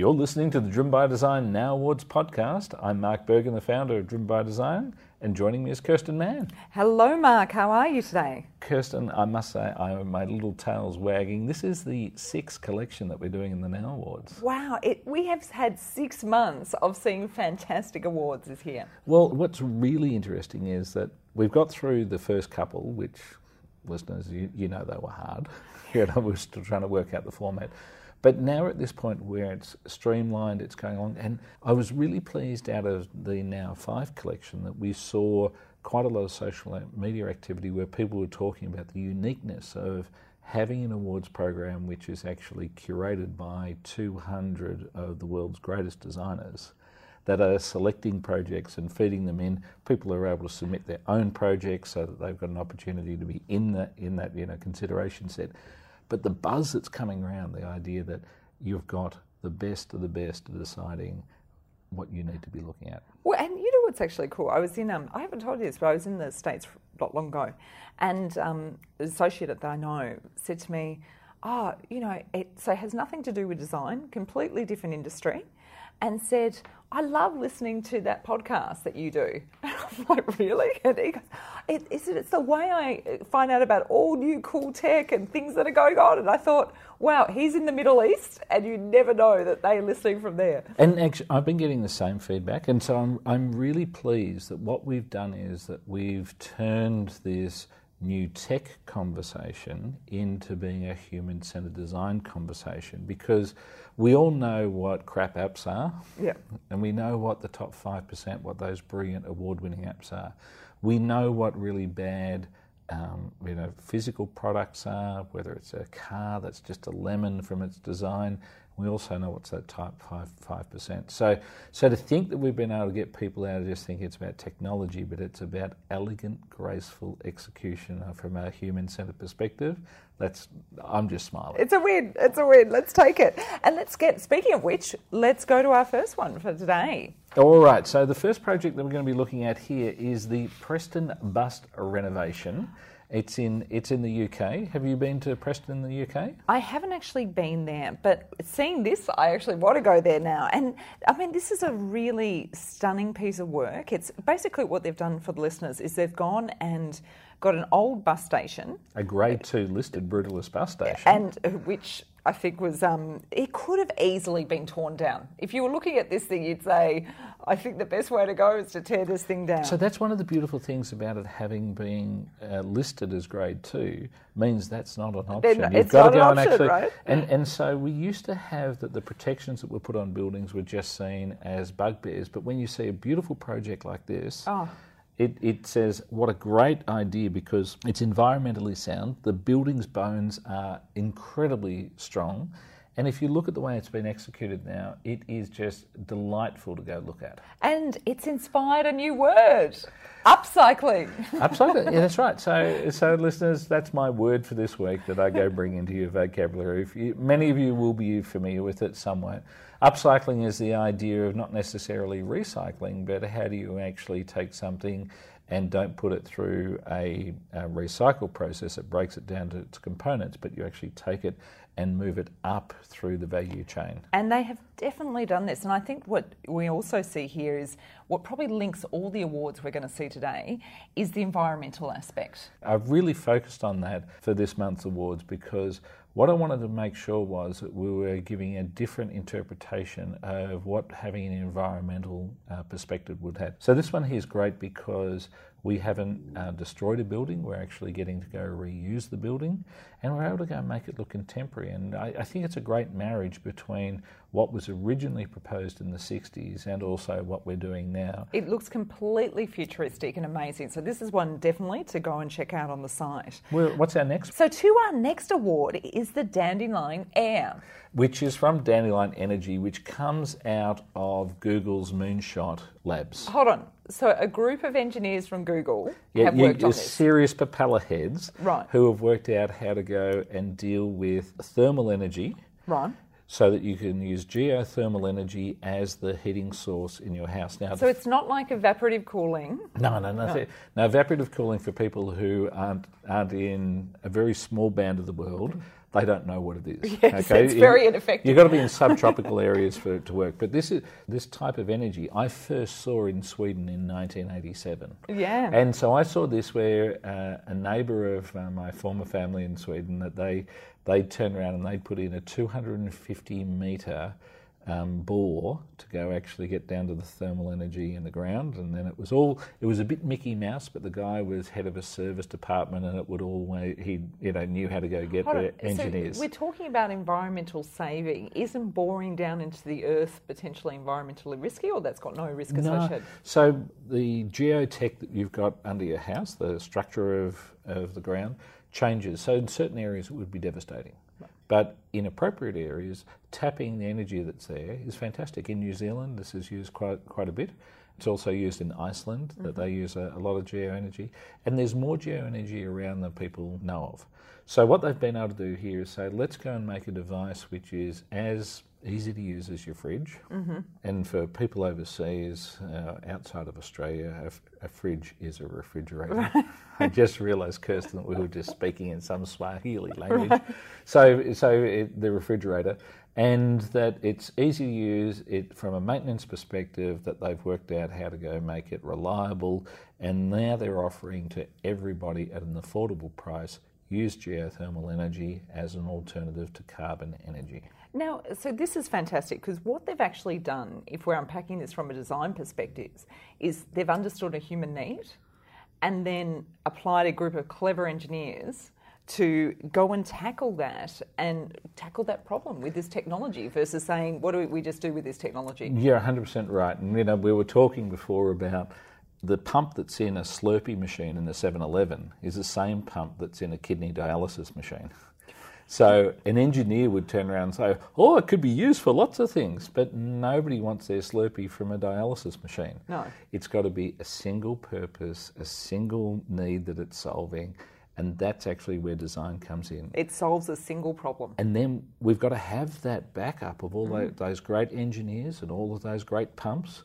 You're listening to the Driven by Design Now Awards podcast. I'm Mark Bergin, the founder of Driven by Design, and joining me is Kirsten Mann. Hello, Mark. How are you today? Kirsten, I must say, I, my little tail's wagging. This is the sixth collection that we're doing in the Now Awards. Wow, it, we have had six months of seeing fantastic awards this year. Well, what's really interesting is that we've got through the first couple, which listeners, you, you know they were hard. you know, we're still trying to work out the format. But now at this point where it's streamlined, it's going on. And I was really pleased out of the Now 5 collection that we saw quite a lot of social media activity where people were talking about the uniqueness of having an awards program which is actually curated by 200 of the world's greatest designers that are selecting projects and feeding them in. People are able to submit their own projects so that they've got an opportunity to be in that in that you know consideration set. But the buzz that's coming around, the idea that you've got the best of the best deciding what you need to be looking at. Well, and you know what's actually cool? I was in, um, I haven't told you this, but I was in the States not long ago, and um, the associate that I know said to me, Oh, you know, it so it has nothing to do with design, completely different industry, and said, I love listening to that podcast that you do. And I'm like, really? And he goes, it, it's, it's the way I find out about all new cool tech and things that are going on. And I thought, wow, he's in the Middle East and you never know that they're listening from there. And actually, I've been getting the same feedback. And so I'm, I'm really pleased that what we've done is that we've turned this new tech conversation into being a human centered design conversation because we all know what crap apps are. Yeah. And we know what the top 5%, what those brilliant award winning apps are. We know what really bad. Um, you know, physical products are, whether it's a car that's just a lemon from its design, we also know what's that type five five percent. So so to think that we've been able to get people out of just thinking it's about technology, but it's about elegant, graceful execution from a human centered perspective. That's I'm just smiling. It's a win. It's a win. Let's take it. And let's get speaking of which, let's go to our first one for today. All right. So the first project that we're going to be looking at here is the Preston Bust renovation. It's in it's in the UK. Have you been to Preston in the UK? I haven't actually been there, but seeing this, I actually want to go there now. And I mean, this is a really stunning piece of work. It's basically what they've done for the listeners is they've gone and got an old bus station, a Grade Two listed brutalist bus station, and uh, which I think was um, it could have easily been torn down. If you were looking at this thing, you'd say, I think the best way to go is to tear this thing down. So that's one of the beautiful things about it having been uh, listed as grade two means that's not an option. Then You've got to go and actually, right? and and so we used to have that the protections that were put on buildings were just seen as bugbears, but when you see a beautiful project like this. Oh it, it says, what a great idea because it's environmentally sound. The building's bones are incredibly strong. And if you look at the way it's been executed now, it is just delightful to go look at. And it's inspired a new word upcycling. Upcycling, yeah, that's right. So, so listeners, that's my word for this week that I go bring into your vocabulary. You, many of you will be familiar with it somewhere. Upcycling is the idea of not necessarily recycling, but how do you actually take something and don't put it through a, a, recycle process that breaks it down to its components, but you actually take it and move it up through the value chain. And they have definitely done this. And I think what we also see here is what probably links all the awards we're going to see today is the environmental aspect. I've really focused on that for this month's awards because what I wanted to make sure was that we were giving a different interpretation of what having an environmental uh, perspective would have. So this one here is great because we haven't uh, destroyed a building. We're actually getting to go reuse the building, and we're able to go and make it look contemporary. And I, I, think it's a great marriage between what was originally proposed in the 60s and also what we're doing now. It looks completely futuristic and amazing. So this is one definitely to go and check out on the site. Well, what's our next? So to our next award is the Dandelion Air, which is from Dandelion Energy, which comes out of Google's Moonshot Labs. Hold on. So a group of engineers from Google yeah, have worked you, on this. serious propeller heads right. who have worked out how to go and deal with thermal energy. Right. So that you can use geothermal energy as the heating source in your house. Now, so it's not like evaporative cooling. No, no, no. No, no evaporative cooling for people who aren't aren't in a very small band of the world they don't know what it is. Yes, it's very ineffective. You've got to be in subtropical areas for it to work. But this is this type of energy I first saw in Sweden in 1987. Yeah. And so I saw this where uh, a neighbour of uh, my former family in Sweden that they they'd turn around and they'd put in a 250 metre um, bore to go actually get down to the thermal energy in the ground, and then it was all it was a bit Mickey Mouse, but the guy was head of a service department, and it would always he you know knew how to go get Hold the on, engineers. So we're talking about environmental saving. Isn't boring down into the earth potentially environmentally risky, or that's got no risk associated? So the geotech that you've got under your house, the structure of, of the ground, changes. So in certain areas it would be devastating. But in appropriate areas, tapping the energy that's there is fantastic. In New Zealand, this is used quite quite a bit. It's also used in Iceland that mm-hmm. they use a, a lot of geoenergy, and there's more geoenergy around than people know of. So what they've been able to do here is say, let's go and make a device which is as easy to use as your fridge. And for people overseas, uh, outside of Australia, a, f- a fridge is a refrigerator. I just realised, Kirsten, that we were just speaking in some Swahili language. So, so it, the refrigerator, and that it's easy to use. It from a maintenance perspective, that they've worked out how to go make it reliable, and now they're offering to everybody at an affordable price. Use geothermal energy as an alternative to carbon energy. Now, so this is fantastic because what they've actually done, if we're unpacking this from a design perspective, is they've understood a human need and then applied a group of clever engineers to go and tackle that and tackle that problem with this technology versus saying, what do we just do with this technology? You're 100% right. And, you know, we were talking before about the pump that's in a Slurpee machine in the 7 Eleven is the same pump that's in a kidney dialysis machine. So an engineer would turn around and say, oh, it could be used for lots of things, but nobody wants their Slurpee from a dialysis machine. No. It's got to be a single purpose, a single need that it's solving, and that's actually where design comes in. It solves a single problem. And then we've got to have that backup of all mm-hmm. tho- those great engineers and all of those great pumps,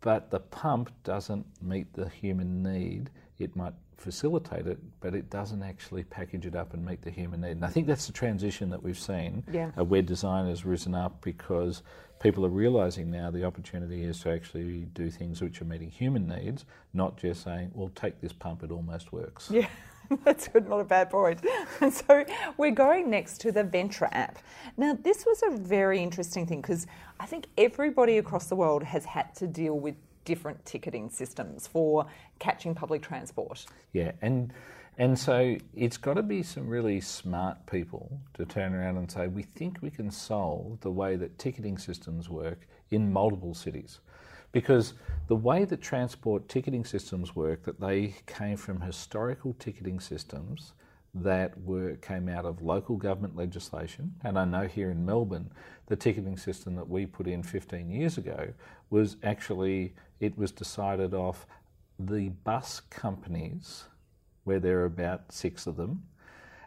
but the pump doesn't meet the human need. It might facilitate it, but it doesn't actually package it up and meet the human need. And I think that's the transition that we've seen Yeah. uh, where design has risen up because people are realizing now the opportunity is to actually do things which are meeting human needs, not just saying, well, take this pump, it almost works. Yeah, that's good, not a bad point. And so we're going next to the Ventra app. Now, this was a very interesting thing because I think everybody across the world has had to deal with different ticketing systems for catching public transport. Yeah, and and so it's got to be some really smart people to turn around and say we think we can solve the way that ticketing systems work in multiple cities. Because the way that transport ticketing systems work, that they came from historical ticketing systems that were came out of local government legislation. And I know here in Melbourne, the ticketing system that we put in 15 years ago was actually it was decided off the bus companies, where there are about six of them,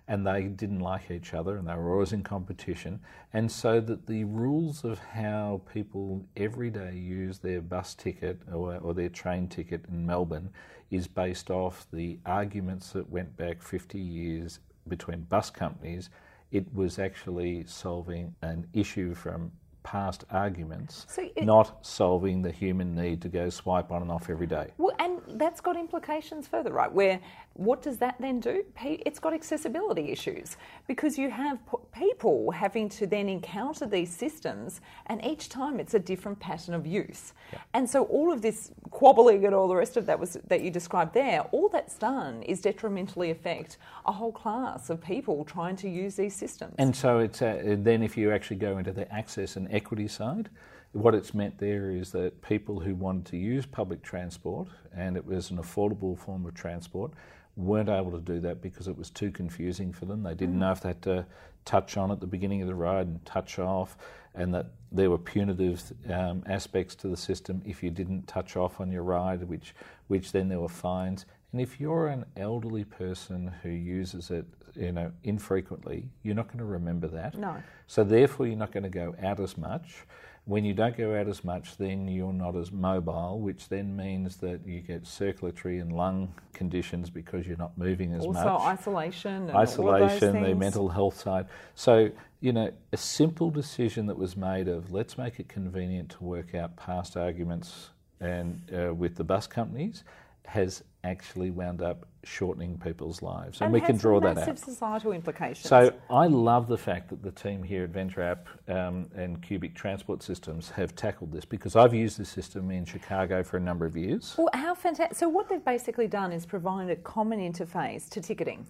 and they didn't like each other and they were always in competition. And so that the rules of how people every day use their bus ticket or, or their train ticket in Melbourne is based off the arguments that went back 50 years between bus companies. It was actually solving an issue from past arguments, So it- not solving the human need to go swipe on and off every day. Well, and that's got implications further, right? Where what does that then do? It's got accessibility issues because you have people having to then encounter these systems, and each time it's a different pattern of use. And so all of this quabbling and all the rest of that was that you described there, all that's done is detrimentally affect a whole class of people trying to use these systems. And so it's uh, then if you actually go into the access and equity side, what it's meant there is that people who wanted to use public transport and it was an affordable form of transport weren't able to do that because it was too confusing for them. They didn't know if they had to touch on at the beginning of the ride and touch off, and that there were punitive um, aspects to the system if you didn't touch off on your ride, which which then there were fines. And if you're an elderly person who uses it, you know, infrequently, you're not going to remember that. No. So therefore, you're not going to go out as much. When you don't go out as much, then you're not as mobile, which then means that you get circulatory and lung conditions because you're not moving as Also, much. isolation. And all those Isolation, the mental health side. So, you know, a simple decision that was made of let's make it convenient to work out past arguments and uh, with the bus companies has actually wound up shortening people's lives, and, we has can draw that out. societal implications. So I love the fact that the team here at Ventra App um, and Cubic Transport Systems have tackled this because I've used this system in Chicago for a number of years. Well, how fantastic! So what they've basically done is provide a common interface to ticketing.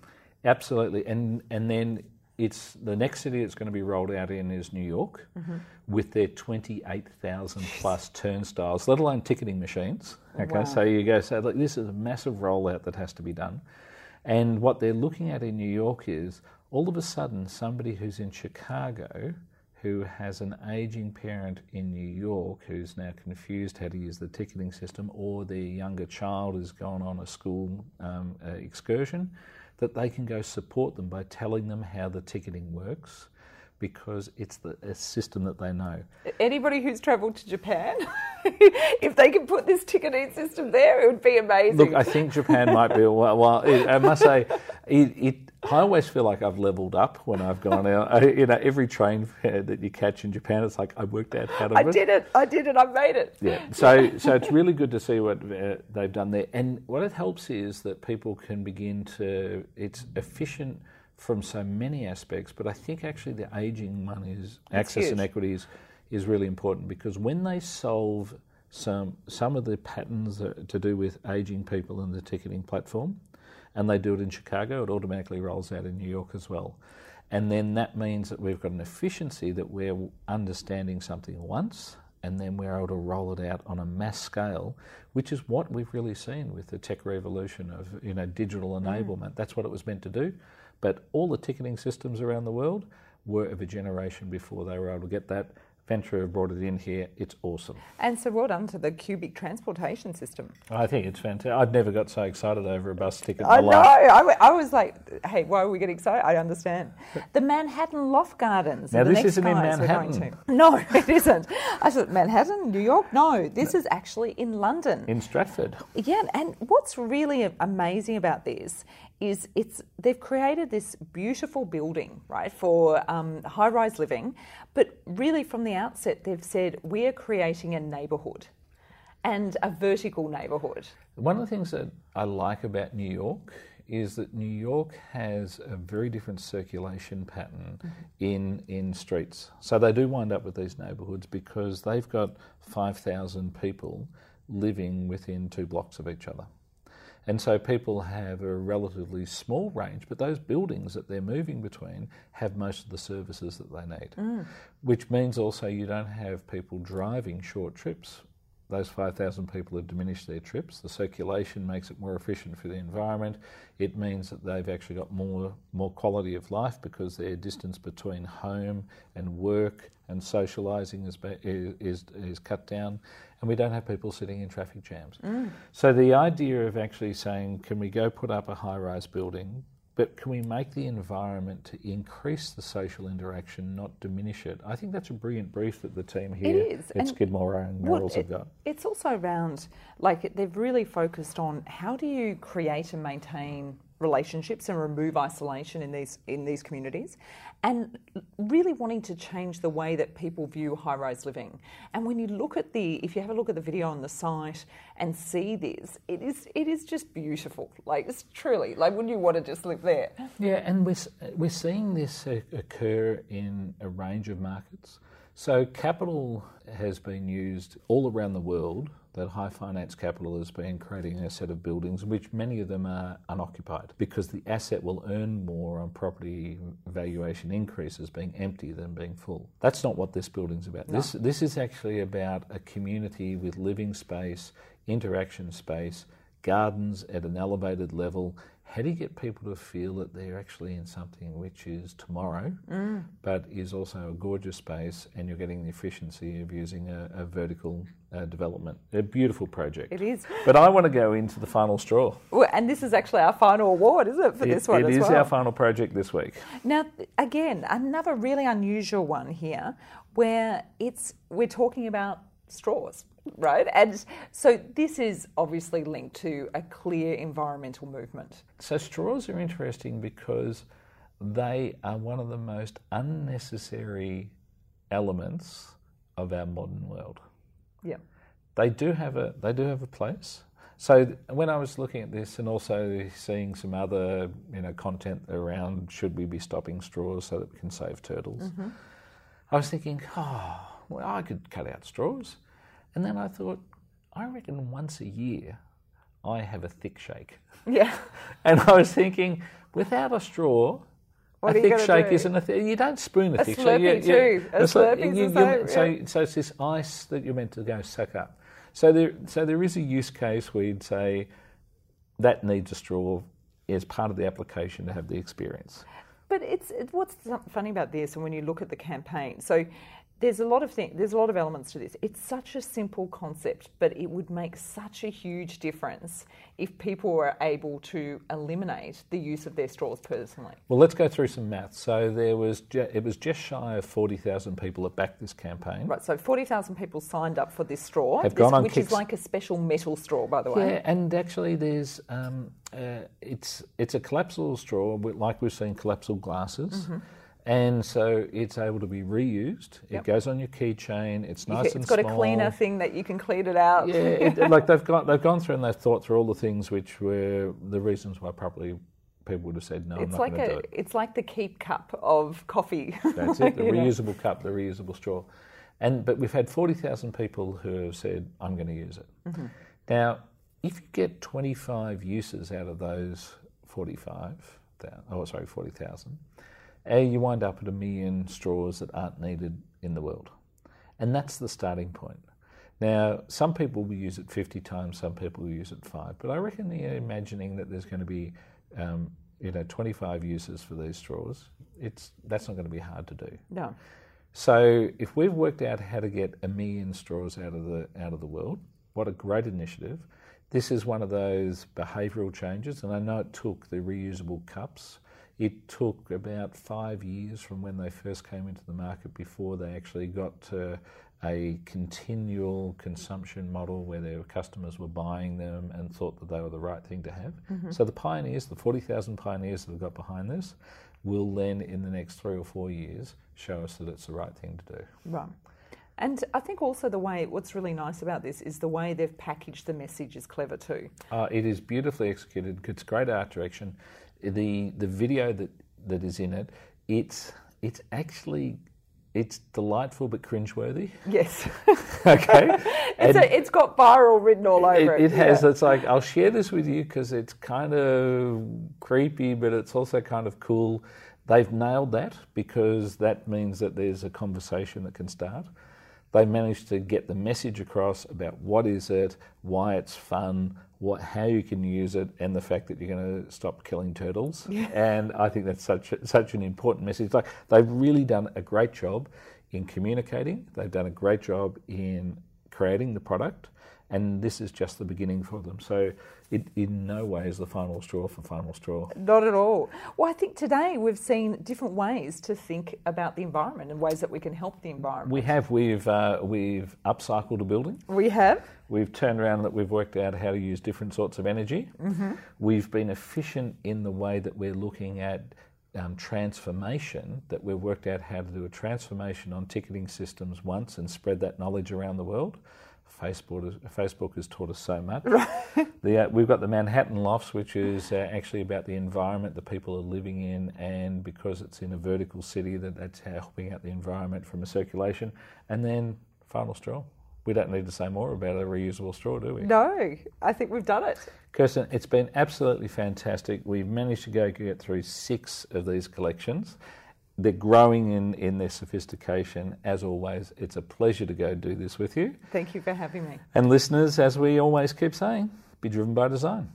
Absolutely, and and then it's the next city it's going to be rolled out in is New York, Mm-hmm. with their twenty eight thousand plus turnstiles, let alone ticketing machines. Okay, Wow. so you go, so look, this is a massive rollout that has to be done, and what they're looking at in New York is all of a sudden somebody who's in Chicago. Who has an aging parent in New York who's now confused how to use the ticketing system, or their younger child has gone on a school um, uh, excursion, that they can go support them by telling them how the ticketing works because it's the, a system that they know. Anybody who's travelled to Japan, if they could put this ticketing system there, it would be amazing. Look, I think Japan might be. Well, I must say, it, it. I always feel like I've leveled up when I've gone out. I, you know, every train that you catch in Japan, it's like I worked out how to. I did it. I did it. I made it. Yeah. So, so it's really good to see what uh, they've done there, and what it helps is that people can begin to. It's efficient from so many aspects, but I think actually the aging one is access and huge. is, is really important because when they solve some some of the patterns that, to do with aging people in the ticketing platform, and they do it in Chicago, it automatically rolls out in New York as well. And then that means that we've got an efficiency that we're understanding something once and then we're able to roll it out on a mass scale, which is what we've really seen with the tech revolution of you know digital mm. enablement. That's what it was meant to do. But all the ticketing systems around the world were of a generation before they were able to get that. Ventra have brought it in here. It's awesome. And so well done to the cubic transportation system. I think it's fantastic. I'd never got so excited over a bus ticket I know. I, w- I was like, hey, why are we getting excited? I understand. The Manhattan Loft Gardens. Now, the this next isn't in Manhattan. No, it isn't. I said, Manhattan, New York? No, this is actually in London. In Stratford. Yeah, and what's really amazing about this is it's they've created this beautiful building, right, for um, high-rise living, but really from the outset they've said we are creating a neighbourhood, and a vertical neighbourhood. One of the things that I like about New York is that New York has a very different circulation pattern in in streets. So they do wind up with these neighbourhoods because they've got 5,000 people living within two blocks of each other. And so people have a relatively small range, but those buildings that they're moving between have most of the services that they need. Mm. Which means also you don't have people driving short trips. Those 5,000 people have diminished their trips. The circulation makes it more efficient for the environment. It means that they've actually got more, more quality of life because their distance between home and work and socialising is, is, is, is cut down. And we don't have people sitting in traffic jams. Mm. So the idea of actually saying, can we go put up a high rise building, but can we make the environment to increase the social interaction, not diminish it? I think that's a brilliant brief that the team here, at and Skidmore and Merrills have got. It's also around, like, they've really focused on how do you create and maintain relationships and remove isolation in these in these communities, and really wanting to change the way that people view high-rise living. And when you look at the, if you have a look at the video on the site and see this, it is it is just beautiful. Like, it's truly like, wouldn't you want to just live there? Yeah, and we're, we're seeing this occur in a range of markets. So, capital has been used all around the world, that high finance capital has been creating a set of buildings, which many of them are unoccupied, because the asset will earn more on property valuation increases being empty than being full. That's not what this building's about. This, this is actually about a community with living space, interaction space, gardens at an elevated level, how do you get people to feel that they're actually in something which is tomorrow, but is also a gorgeous space, and you're getting the efficiency of using a, a vertical uh, development? A beautiful project. It is. But I want to go into the final straw. Well, and this is actually our final award, is it, for this one It is well? our final project this week. Now, again, another really unusual one here, where it's we're talking about straws, right? And so this is obviously linked to a clear environmental movement. So straws are interesting because they are one of the most unnecessary elements of our modern world. Yeah. They do have a they do have a place. So when I was looking at this and also seeing some other you know content around should we be stopping straws so that we can save turtles, mm-hmm. I was thinking, oh, well, I could cut out straws, and then I thought, I reckon once a year, I have a thick shake. Yeah. And I was thinking, without a straw, What a thick shake do? isn't a th- You don't spoon a, A thick Slurpee shake. You- you- too. A Slurpee's you- So, so it's this ice that you're meant to go suck up. So there, so there is a use case where you'd say that needs a straw as part of the application to have the experience. But it's it, what's funny about this, and when you look at the campaign, so there's a lot of things, there's a lot of elements to this. It's such a simple concept, but it would make such a huge difference if people were able to eliminate the use of their straws personally. Well, let's go through some maths. So there was it was just shy of forty thousand people that backed this campaign. Right, so forty thousand people signed up for this straw, Have this- gone on which Kicks- is like a special metal straw, by the way. Yeah, and actually, there's um, uh, it's it's a collapsible straw, like we've seen collapsible glasses, and so it's able to be reused. It goes on your keychain. It's nice can- and it's got a cleaner thing that you can clean it out. Yeah, it, like they've got they've gone through and they've thought through all the things which were the reasons why probably people would have said no. I'm it's not like a, it. it's like the keep cup of coffee. That's it. The You know? reusable cup, the reusable straw, and but we've had forty thousand people who have said I'm going to use it. Mm-hmm. Now, if you get twenty five uses out of those forty five, oh sorry, forty thousand, uh, you wind up at a million straws that aren't needed in the world, and that's the starting point. Now, some people will use it 50 times, some people will use it five, but I reckon you're imagining that there's going to be, um, you know, 25 uses for these straws. It's that's not going to be hard to do. No. So, if we've worked out how to get a million straws out of the out of the world, what a great initiative! This is one of those behavioural changes, and I know it took the reusable cups. It took about five years from when they first came into the market before they actually got to a continual consumption model where their customers were buying them and thought that they were the right thing to have. So the pioneers, the 40,000 pioneers that have got behind this, will then in the next three or four years show us that it's the right thing to do. Right. And I think also the way, what's really nice about this is the way they've packaged the message is clever too. Uh, it is beautifully executed. It's great art direction. The the video that, that is in it, it's it's actually it's delightful but cringeworthy. Yes. Okay, it's, a, it's got viral written all over it. it, it has. yeah. It's like I'll share this with you because it's kind of creepy, but it's also kind of cool. They've nailed that because that means that there's a conversation that can start. They managed to get the message across about what is it, why it's fun, what, how you can use it, and the fact that you're going to stop killing turtles. And I think that's such a, such an important message. Like they've really done a great job in communicating. They've done a great job in creating the product, and this is just the beginning for them. So it in no way is the final straw for final straw. Not at all. Well, I think today we've seen different ways to think about the environment and ways that we can help the environment. We have we've uh, we've upcycled a building. We have. We've turned around that we've worked out how to use different sorts of energy. We've been efficient in the way that we're looking at um, transformation, that we've worked out how to do a transformation on ticketing systems once and spread that knowledge around the world. Facebook, has- Facebook has taught us so much. The, uh, we've got the Manhattan Lofts, which is uh, actually about the environment that people are living in, and because it's in a vertical city, that that's helping out the environment from a circulation. And then final straw. We don't need to say more about a reusable straw, do we? No, I think we've done it. Kirsten, it's been absolutely fantastic. We've managed to go get through six of these collections. They're growing in, in their sophistication. As always, it's a pleasure to go do this with you. Thank you for having me. And listeners, as we always keep saying, be driven by design.